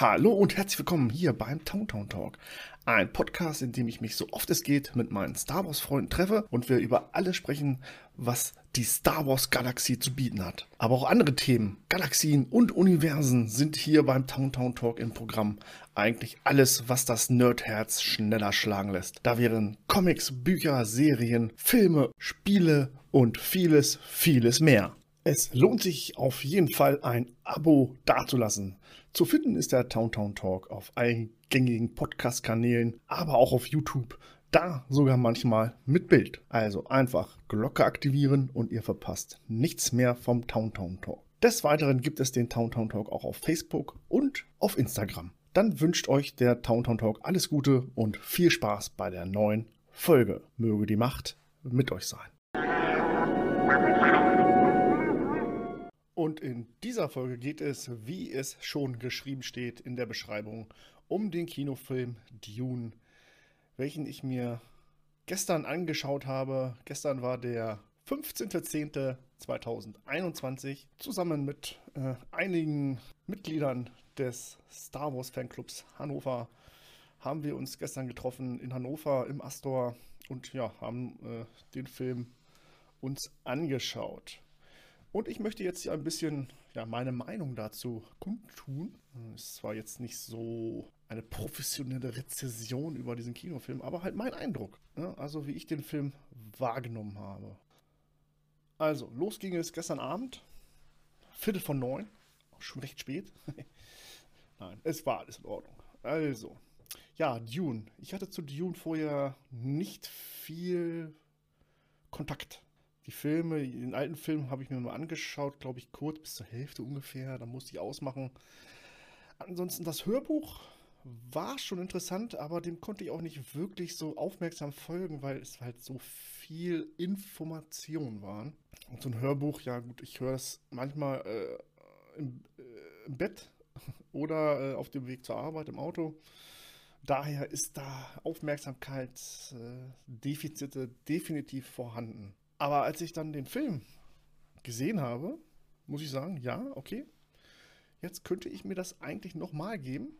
Hallo und herzlich willkommen hier beim Town Town Talk. Ein Podcast, in dem ich mich so oft es geht mit meinen Star Wars Freunden treffe und wir über alles sprechen, was die Star Wars Galaxie zu bieten hat. Aber auch andere Themen, Galaxien und Universen sind hier beim Town Town Talk im Programm. Eigentlich alles, was das Nerdherz schneller schlagen lässt. Da wären Comics, Bücher, Serien, Filme, Spiele und vieles, vieles mehr. Es lohnt sich auf jeden Fall ein Abo dazulassen. Zu finden ist der Towntown Talk auf allen gängigen Podcast-Kanälen, aber auch auf YouTube. Da sogar manchmal mit Bild. Also einfach Glocke aktivieren und ihr verpasst nichts mehr vom Towntown Talk. Des Weiteren gibt es den Towntown Talk auch auf Facebook und auf Instagram. Dann wünscht euch der Towntown Talk alles Gute und viel Spaß bei der neuen Folge. Möge die Macht mit euch sein. Und in dieser Folge geht es, wie es schon geschrieben steht in der Beschreibung, um den Kinofilm Dune, welchen ich mir gestern angeschaut habe. Gestern war der 15.10.2021 zusammen mit äh, einigen Mitgliedern des Star Wars Fanclubs Hannover haben wir uns gestern getroffen in Hannover im Astor und ja, haben äh, den Film uns angeschaut. Und ich möchte jetzt hier ein bisschen ja, meine Meinung dazu kundtun. Es war jetzt nicht so eine professionelle Rezession über diesen Kinofilm, aber halt mein Eindruck. Ne? Also wie ich den Film wahrgenommen habe. Also, los ging es gestern Abend. Viertel von neun. Schon recht spät. Nein, es war alles in Ordnung. Also, ja, Dune. Ich hatte zu Dune vorher nicht viel Kontakt die Filme, den alten Film habe ich mir mal angeschaut, glaube ich, kurz bis zur Hälfte ungefähr. Da musste ich ausmachen. Ansonsten das Hörbuch war schon interessant, aber dem konnte ich auch nicht wirklich so aufmerksam folgen, weil es halt so viel Information waren. Und so ein Hörbuch, ja gut, ich höre es manchmal äh, im, äh, im, Bett oder äh, auf dem Weg zur Arbeit im Auto. Daher ist da Aufmerksamkeitsdefizite definitiv vorhanden. Aber als ich dann den Film gesehen habe, muss ich sagen, ja, okay, jetzt könnte ich mir das eigentlich nochmal geben.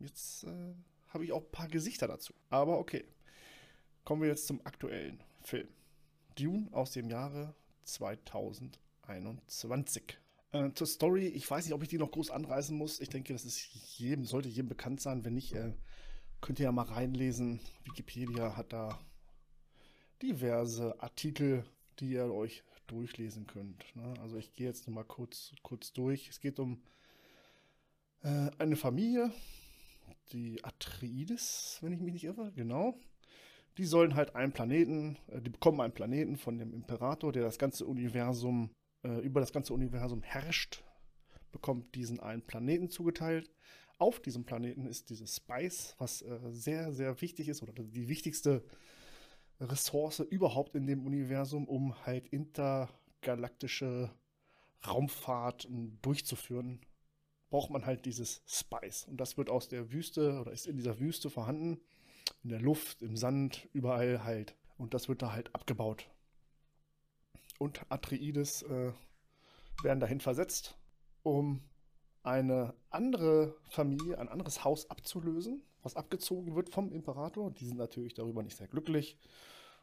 Jetzt äh, habe ich auch ein paar Gesichter dazu. Aber okay, kommen wir jetzt zum aktuellen Film. Dune aus dem Jahre 2021. Äh, zur Story, ich weiß nicht, ob ich die noch groß anreißen muss. Ich denke, das ist jedem, sollte jedem bekannt sein. Wenn nicht, äh, könnt ihr ja mal reinlesen. Wikipedia hat da diverse Artikel, die ihr euch durchlesen könnt. Ne? Also ich gehe jetzt nochmal kurz, kurz durch. Es geht um äh, eine Familie, die Atreides, wenn ich mich nicht irre, genau. Die sollen halt einen Planeten, äh, die bekommen einen Planeten von dem Imperator, der das ganze Universum, äh, über das ganze Universum herrscht, bekommt diesen einen Planeten zugeteilt. Auf diesem Planeten ist dieses Spice, was äh, sehr, sehr wichtig ist, oder die wichtigste Ressource überhaupt in dem Universum, um halt intergalaktische Raumfahrt durchzuführen, braucht man halt dieses Spice. Und das wird aus der Wüste oder ist in dieser Wüste vorhanden, in der Luft, im Sand, überall halt. Und das wird da halt abgebaut. Und Atreides äh, werden dahin versetzt, um eine andere Familie, ein anderes Haus abzulösen, was abgezogen wird vom Imperator. Die sind natürlich darüber nicht sehr glücklich.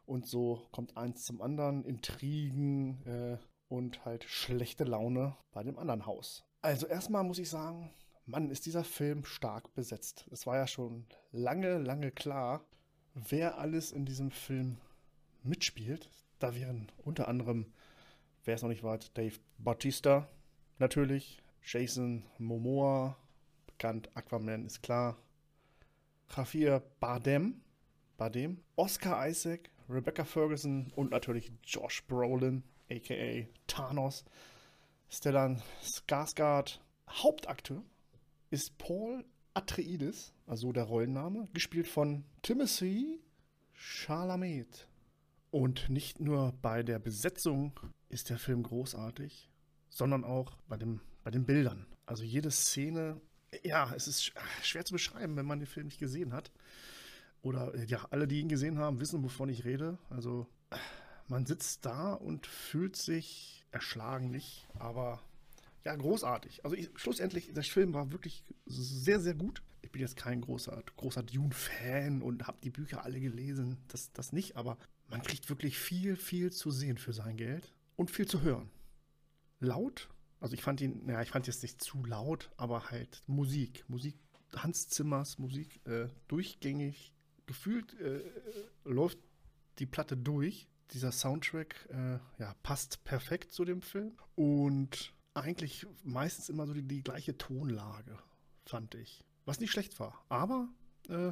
Und so kommt eins zum anderen, Intrigen äh, und halt schlechte Laune bei dem anderen Haus. Also erstmal muss ich sagen, Mann, ist dieser Film stark besetzt. Es war ja schon lange, lange klar, wer alles in diesem Film mitspielt. Da wären unter anderem, wer es noch nicht weiß, Dave Bautista natürlich, Jason Momoa, bekannt Aquaman ist klar, Javier Bardem, Bardem, Oscar Isaac, Rebecca Ferguson und natürlich Josh Brolin, aka Thanos, Stellan Skarsgård. Hauptakteur ist Paul Atreides, also der Rollenname, gespielt von Timothy Chalamet. Und nicht nur bei der Besetzung ist der Film großartig, sondern auch bei, dem, bei den Bildern. Also jede Szene, ja, es ist schwer zu beschreiben, wenn man den Film nicht gesehen hat oder äh, ja, alle, die ihn gesehen haben, wissen, wovon ich rede. Also man sitzt da und fühlt sich erschlagen nicht, aber ja, großartig. Also ich, schlussendlich, der Film war wirklich sehr, sehr gut. Ich bin jetzt kein großer, großer Dune-Fan und habe die Bücher alle gelesen. Das, das nicht, aber man kriegt wirklich viel, viel zu sehen für sein Geld und viel zu hören. Laut, also ich fand ihn, naja, ich fand jetzt nicht zu laut, aber halt Musik. Musik, Hans Zimmers Musik, äh, durchgängig. Gefühlt äh, läuft die Platte durch. Dieser Soundtrack äh, ja, passt perfekt zu dem Film. Und eigentlich meistens immer so die, die gleiche Tonlage, fand ich. Was nicht schlecht war, aber äh,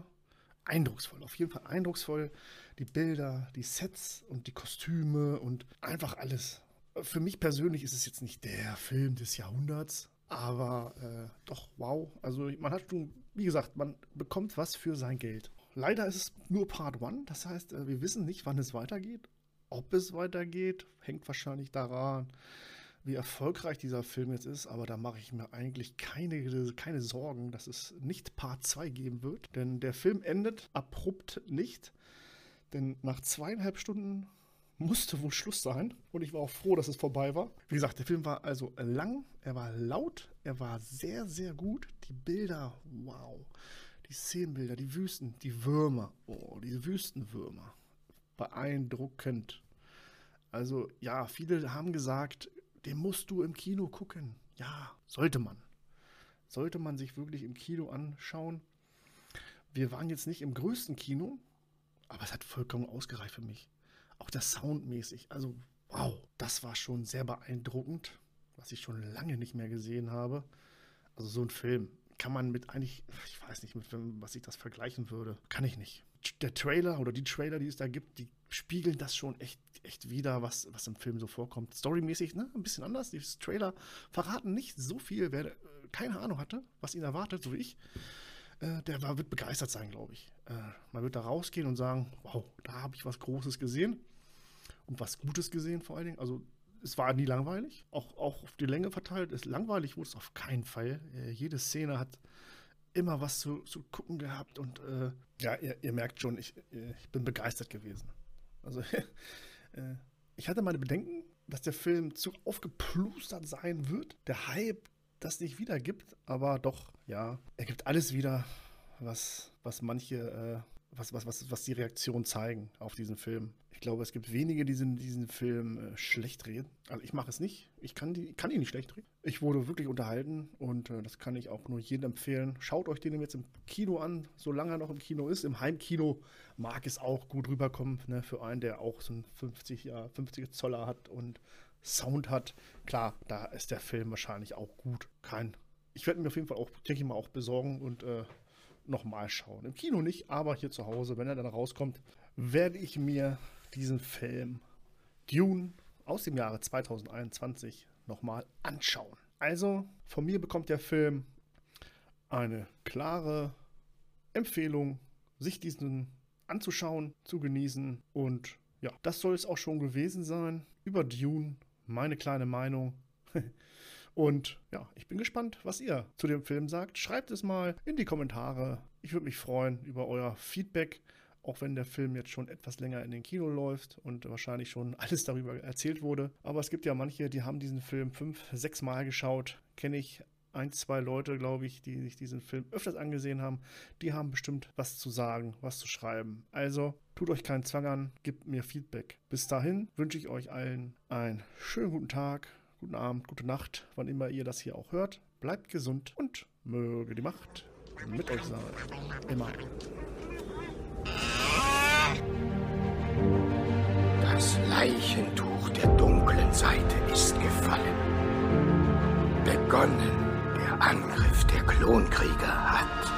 eindrucksvoll, auf jeden Fall eindrucksvoll. Die Bilder, die Sets und die Kostüme und einfach alles. Für mich persönlich ist es jetzt nicht der Film des Jahrhunderts, aber äh, doch, wow. Also man hat schon, wie gesagt, man bekommt was für sein Geld. Leider ist es nur Part 1, das heißt, äh, wir wissen nicht, wann es weitergeht. Ob es weitergeht, hängt wahrscheinlich daran, wie erfolgreich dieser Film jetzt ist, aber da mache ich mir eigentlich keine, keine Sorgen, dass es nicht Part 2 geben wird. Denn der Film endet abrupt nicht. Denn nach zweieinhalb Stunden musste wohl Schluss sein. Und ich war auch froh, dass es vorbei war. Wie gesagt, der Film war also lang, er war laut, er war sehr, sehr gut. Die Bilder, wow. Die Szenenbilder, die Wüsten, die Würmer, oh, diese Wüstenwürmer. Beeindruckend. Also ja, viele haben gesagt, den musst du im Kino gucken. Ja, sollte man. Sollte man sich wirklich im Kino anschauen. Wir waren jetzt nicht im größten Kino, aber es hat vollkommen ausgereicht für mich. Auch das Soundmäßig. Also, wow, das war schon sehr beeindruckend, was ich schon lange nicht mehr gesehen habe. Also, so ein Film kann man mit eigentlich, ich weiß nicht, mit was ich das vergleichen würde. Kann ich nicht. Der Trailer oder die Trailer, die es da gibt, die spiegeln das schon echt, echt wieder, was, was im Film so vorkommt. Storymäßig, ne? Ein bisschen anders. Die Trailer verraten nicht so viel. Wer äh, keine Ahnung hatte, was ihn erwartet, so wie ich, äh, der war, wird begeistert sein, glaube ich. Äh, man wird da rausgehen und sagen, wow, da habe ich was Großes gesehen. Und was Gutes gesehen vor allen Dingen. Also es war nie langweilig, auch, auch auf die Länge verteilt. Ist langweilig wurde es auf keinen Fall. Äh, jede Szene hat immer was zu, zu gucken gehabt und äh, ja, ihr, ihr, merkt schon, ich, ich bin begeistert gewesen. Also, äh, ich hatte meine Bedenken, dass der Film zu aufgeplustert sein wird. Der Hype das nicht wiedergibt, aber doch, ja, er gibt alles wieder, was, was manche, äh, was, was, was, was die Reaktionen zeigen auf diesen Film. Ich glaube, es gibt wenige, die diesen, diesen Film äh, schlecht reden. Also ich mache es nicht. Ich kann, die, kann ihn nicht schlecht reden. Ich wurde wirklich unterhalten und äh, das kann ich auch nur jedem empfehlen. Schaut euch den jetzt im Kino an, solange er noch im Kino ist. Im Heimkino mag es auch gut rüberkommen, ne, für einen, der auch so einen 50, ja, 50 Zoller hat und Sound hat. Klar, da ist der Film wahrscheinlich auch gut. Kein. Ich werde mir auf jeden Fall auch, denke ich mal, auch besorgen und äh, nochmal schauen. Im Kino nicht, aber hier zu Hause, wenn er dann rauskommt, werde ich mir diesen Film Dune aus dem Jahre 2021 nochmal anschauen. Also von mir bekommt der Film eine klare Empfehlung, sich diesen anzuschauen, zu genießen. Und ja, das soll es auch schon gewesen sein über Dune, meine kleine Meinung. Und ja, ich bin gespannt, was ihr zu dem Film sagt. Schreibt es mal in die Kommentare. Ich würde mich freuen über euer Feedback auch wenn der Film jetzt schon etwas länger in den Kino läuft und wahrscheinlich schon alles darüber erzählt wurde. Aber es gibt ja manche, die haben diesen Film fünf, sechs Mal geschaut. Kenne ich ein, zwei Leute, glaube ich, die sich diesen Film öfters angesehen haben. Die haben bestimmt was zu sagen, was zu schreiben. Also tut euch keinen Zwang an, gebt mir Feedback. Bis dahin wünsche ich euch allen einen schönen guten Tag, guten Abend, gute Nacht, wann immer ihr das hier auch hört. Bleibt gesund und möge die Macht mit euch sein. Immer. Das Leichentuch der dunklen Seite ist gefallen. Begonnen der Angriff der Klonkrieger hat.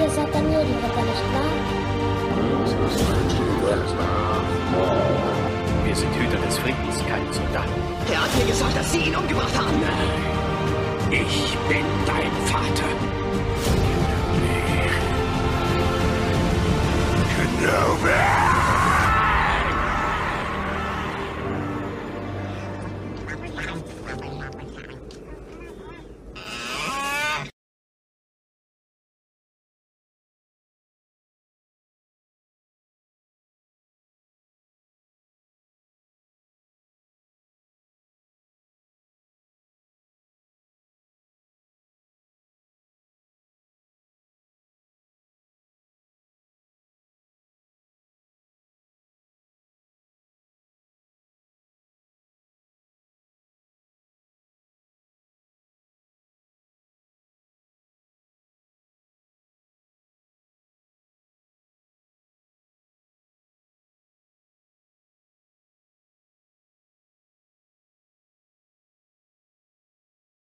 Ihr seid der Nebenritter, nicht wahr? Wir sind Hüter des Friedens, keine Soldaten. Er hat mir gesagt, dass Sie ihn umgebracht haben. Ich bin dein Vater.